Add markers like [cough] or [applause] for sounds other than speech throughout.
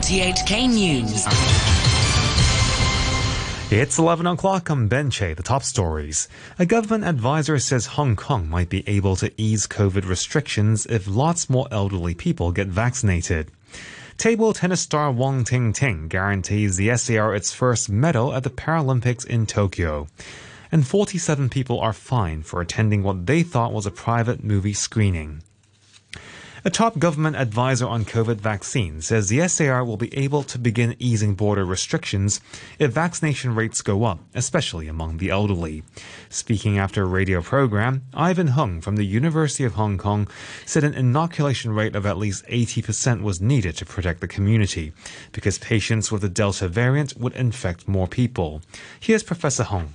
RTHK News. It's 11 o'clock. I'm Ben Che. The top stories. A government advisor says Hong Kong might be able to ease COVID restrictions if lots more elderly people get vaccinated. Table tennis star Wong Ting Ting guarantees the SAR its first medal at the Paralympics in Tokyo. And 47 people are fined for attending what they thought was a private movie screening. A top government advisor on COVID vaccines says the SAR will be able to begin easing border restrictions if vaccination rates go up, especially among the elderly. Speaking after a radio program, Ivan Hung from the University of Hong Kong said an inoculation rate of at least 80% was needed to protect the community because patients with the Delta variant would infect more people. Here's Professor Hung.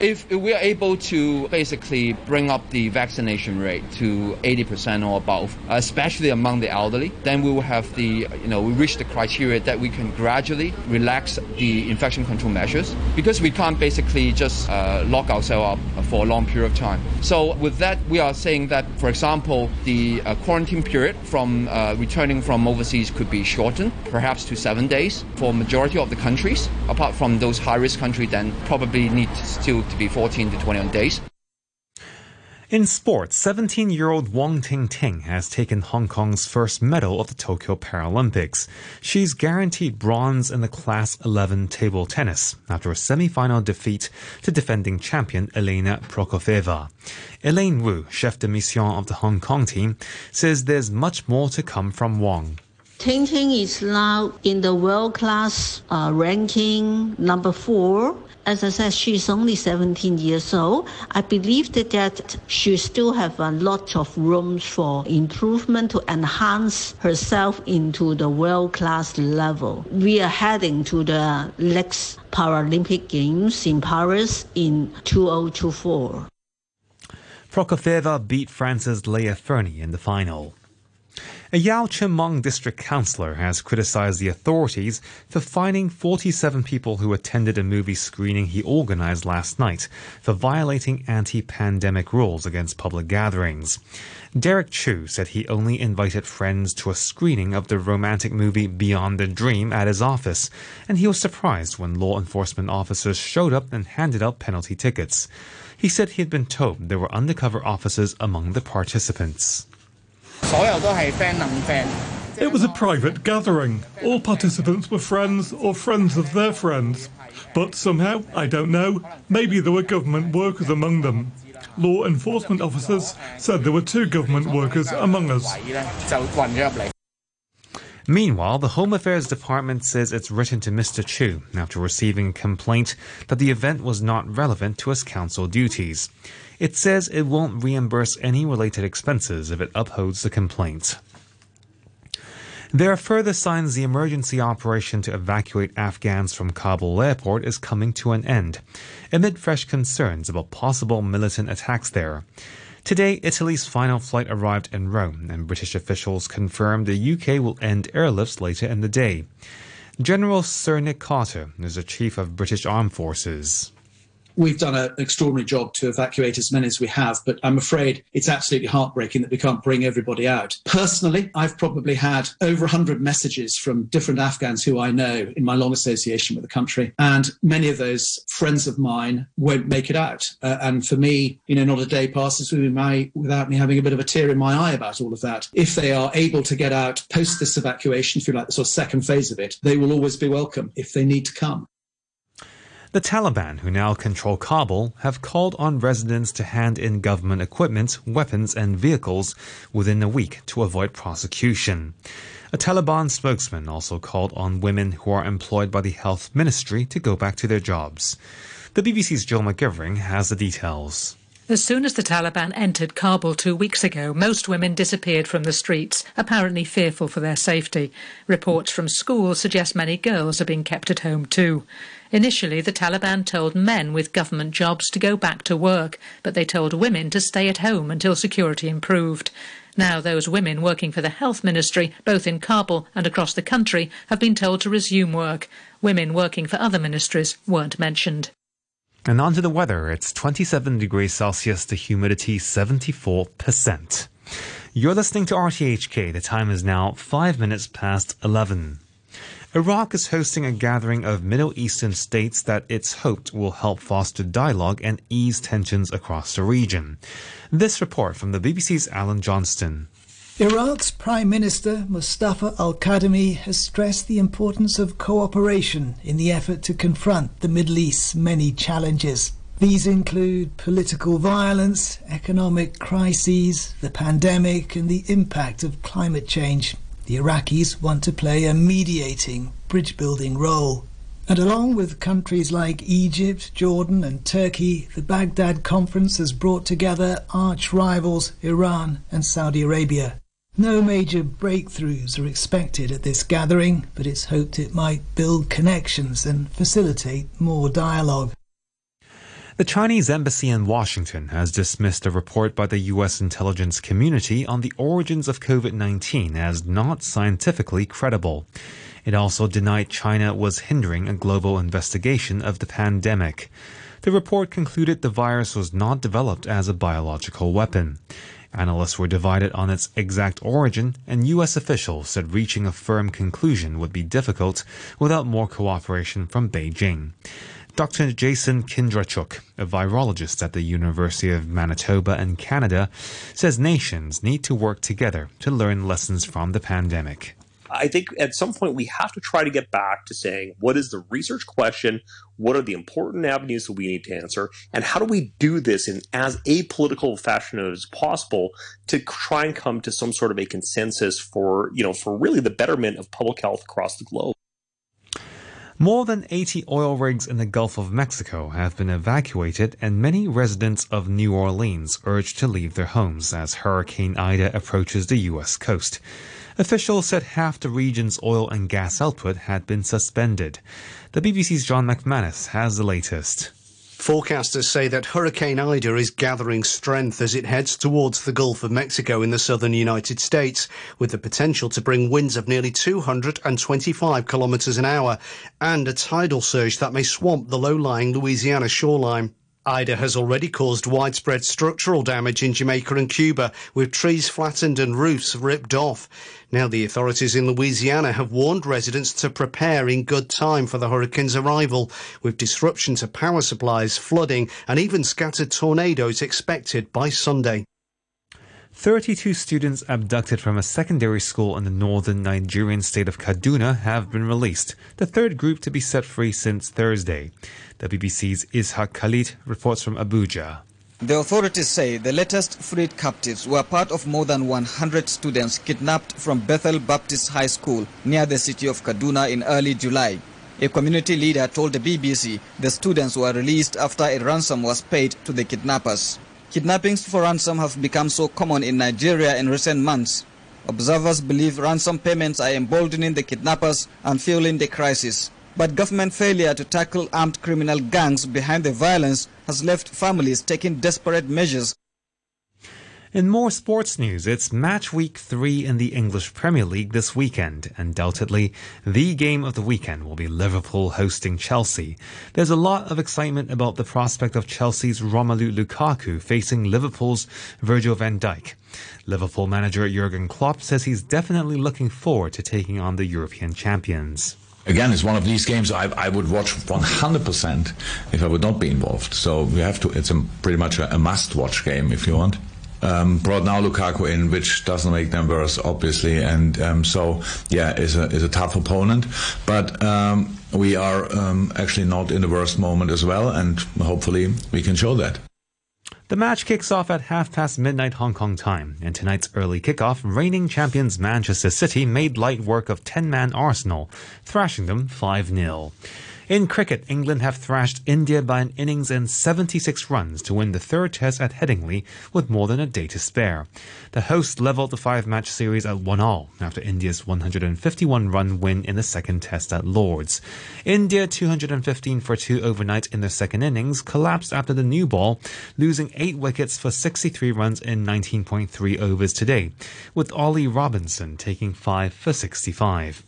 If we are able to basically bring up the vaccination rate to 80% or above, especially among the elderly, then we will have the, you know, we reach the criteria that we can gradually relax the infection control measures because we can't basically just uh, lock ourselves up for a long period of time. So with that, we are saying that, for example, the uh, quarantine period from uh, returning from overseas could be shortened, perhaps to seven days for majority of the countries. Apart from those high-risk countries, then probably need to still to be 14 to 21 days. In sports, 17 year old Wong Ting Ting has taken Hong Kong's first medal of the Tokyo Paralympics. She's guaranteed bronze in the Class 11 table tennis after a semi final defeat to defending champion Elena Prokofeva. Elaine Wu, chef de mission of the Hong Kong team, says there's much more to come from Wong. Ting Ting is now in the world class uh, ranking number four. As I said, she's only 17 years old. I believe that, that she still have a lot of rooms for improvement to enhance herself into the world class level. We are heading to the next Paralympic Games in Paris in 2024. Prokofeva beat France's Léa Ferney in the final. A Yau Tsim Mong district councillor has criticized the authorities for fining 47 people who attended a movie screening he organized last night for violating anti-pandemic rules against public gatherings. Derek Chu said he only invited friends to a screening of the romantic movie Beyond the Dream at his office, and he was surprised when law enforcement officers showed up and handed out penalty tickets. He said he had been told there were undercover officers among the participants. It was a private gathering. All participants were friends or friends of their friends. But somehow, I don't know, maybe there were government workers among them. Law enforcement officers said there were two government workers among us. Meanwhile, the Home Affairs Department says it's written to Mr. Chu after receiving a complaint that the event was not relevant to his council duties. It says it won't reimburse any related expenses if it upholds the complaint. There are further signs the emergency operation to evacuate Afghans from Kabul airport is coming to an end, amid fresh concerns about possible militant attacks there. Today, Italy's final flight arrived in Rome, and British officials confirmed the UK will end airlifts later in the day. General Sir Nick Carter is the Chief of British Armed Forces we've done an extraordinary job to evacuate as many as we have, but I'm afraid it's absolutely heartbreaking that we can't bring everybody out. Personally, I've probably had over 100 messages from different Afghans who I know in my long association with the country, and many of those friends of mine won't make it out. Uh, and for me, you know, not a day passes without me having a bit of a tear in my eye about all of that. If they are able to get out post this evacuation, if you like, the sort of second phase of it, they will always be welcome if they need to come. The Taliban, who now control Kabul, have called on residents to hand in government equipment, weapons, and vehicles within a week to avoid prosecution. A Taliban spokesman also called on women who are employed by the health ministry to go back to their jobs. The BBC's Jill McGivering has the details. As soon as the Taliban entered Kabul two weeks ago, most women disappeared from the streets, apparently fearful for their safety. Reports from schools suggest many girls are being kept at home too. Initially, the Taliban told men with government jobs to go back to work, but they told women to stay at home until security improved. Now, those women working for the health ministry, both in Kabul and across the country, have been told to resume work. Women working for other ministries weren't mentioned. And on to the weather. It's 27 degrees Celsius, the humidity 74%. You're listening to RTHK. The time is now 5 minutes past 11. Iraq is hosting a gathering of Middle Eastern states that it's hoped will help foster dialogue and ease tensions across the region. This report from the BBC's Alan Johnston. Iraq's Prime Minister Mustafa al Kadhimi has stressed the importance of cooperation in the effort to confront the Middle East's many challenges. These include political violence, economic crises, the pandemic, and the impact of climate change the Iraqis want to play a mediating, bridge building role. And along with countries like Egypt, Jordan, and Turkey, the Baghdad Conference has brought together arch rivals Iran and Saudi Arabia. No major breakthroughs are expected at this gathering, but it's hoped it might build connections and facilitate more dialogue. The Chinese embassy in Washington has dismissed a report by the U.S. intelligence community on the origins of COVID 19 as not scientifically credible. It also denied China was hindering a global investigation of the pandemic. The report concluded the virus was not developed as a biological weapon. Analysts were divided on its exact origin, and U.S. officials said reaching a firm conclusion would be difficult without more cooperation from Beijing. Dr. Jason Kindrachuk, a virologist at the University of Manitoba in Canada, says nations need to work together to learn lessons from the pandemic. I think at some point we have to try to get back to saying what is the research question, what are the important avenues that we need to answer, and how do we do this in as apolitical fashion as possible to try and come to some sort of a consensus for you know for really the betterment of public health across the globe. More than 80 oil rigs in the Gulf of Mexico have been evacuated, and many residents of New Orleans urged to leave their homes as Hurricane Ida approaches the U.S. coast. Officials said half the region's oil and gas output had been suspended. The BBC's John McManus has the latest. Forecasters say that Hurricane Ida is gathering strength as it heads towards the Gulf of Mexico in the southern United States, with the potential to bring winds of nearly 225 kilometers an hour and a tidal surge that may swamp the low-lying Louisiana shoreline. Ida has already caused widespread structural damage in Jamaica and Cuba, with trees flattened and roofs ripped off. Now, the authorities in Louisiana have warned residents to prepare in good time for the hurricane's arrival, with disruption to power supplies, flooding, and even scattered tornadoes expected by Sunday. 32 students abducted from a secondary school in the northern Nigerian state of Kaduna have been released, the third group to be set free since Thursday. The BBC's Ishaq Khalid reports from Abuja. The authorities say the latest freed captives were part of more than 100 students kidnapped from Bethel Baptist High School near the city of Kaduna in early July. A community leader told the BBC the students were released after a ransom was paid to the kidnappers. Kidnappings for ransom have become so common in Nigeria in recent months. Observers believe ransom payments are emboldening the kidnappers and fueling the crisis. But government failure to tackle armed criminal gangs behind the violence has left families taking desperate measures in more sports news, it's match week three in the English Premier League this weekend. Undoubtedly, the game of the weekend will be Liverpool hosting Chelsea. There's a lot of excitement about the prospect of Chelsea's Romelu Lukaku facing Liverpool's Virgil van Dijk. Liverpool manager Jurgen Klopp says he's definitely looking forward to taking on the European champions again, it's one of these games I, I would watch 100% if I would not be involved. So we have to. It's a, pretty much a, a must-watch game if you want um, brought now Lukaku in, which doesn't make them worse, obviously. And um, so, yeah, is a is a tough opponent, but. Um, we are um, actually not in the worst moment as well, and hopefully we can show that. The match kicks off at half past midnight Hong Kong time. In tonight's early kickoff, reigning champions Manchester City made light work of 10 man Arsenal, thrashing them 5 0. In cricket, England have thrashed India by an innings and 76 runs to win the third test at Headingley with more than a day to spare. The hosts levelled the five-match series at 1-all after India's 151-run win in the second test at Lords. India 215 for 2 overnight in their second innings collapsed after the new ball, losing 8 wickets for 63 runs in 19.3 overs today, with Ollie Robinson taking 5 for 65.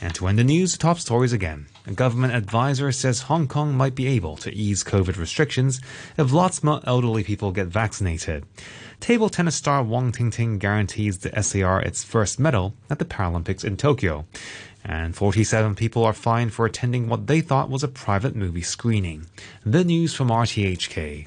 And to end the news, top stories again. A government advisor says Hong Kong might be able to ease COVID restrictions if lots more elderly people get vaccinated. Table tennis star Wong Ting Ting guarantees the SAR its first medal at the Paralympics in Tokyo. And 47 people are fined for attending what they thought was a private movie screening. The news from RTHK.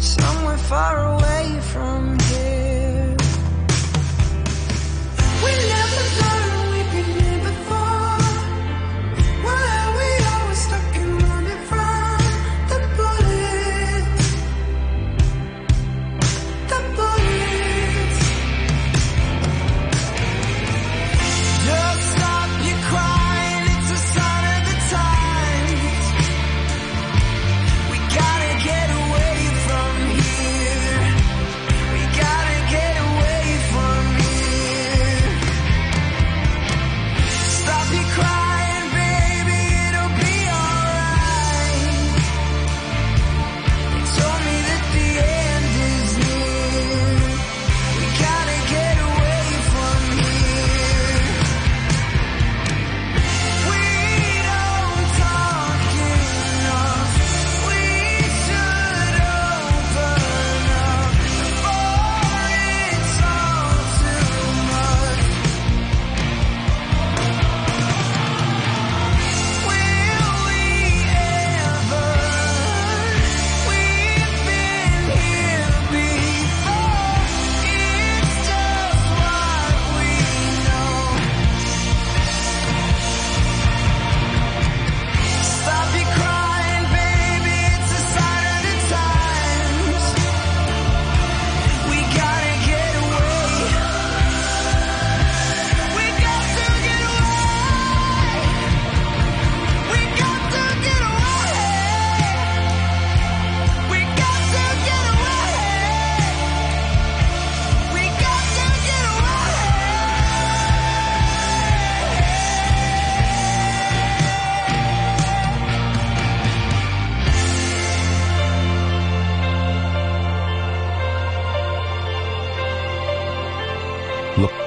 Somewhere far away from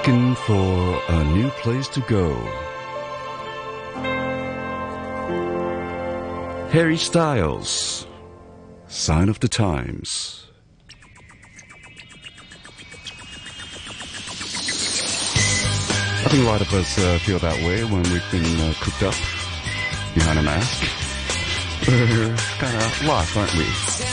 Looking for a new place to go. Harry Styles, Sign of the Times. I think a lot of us uh, feel that way when we've been uh, cooped up behind a mask. [laughs] We're kind of lost, aren't we?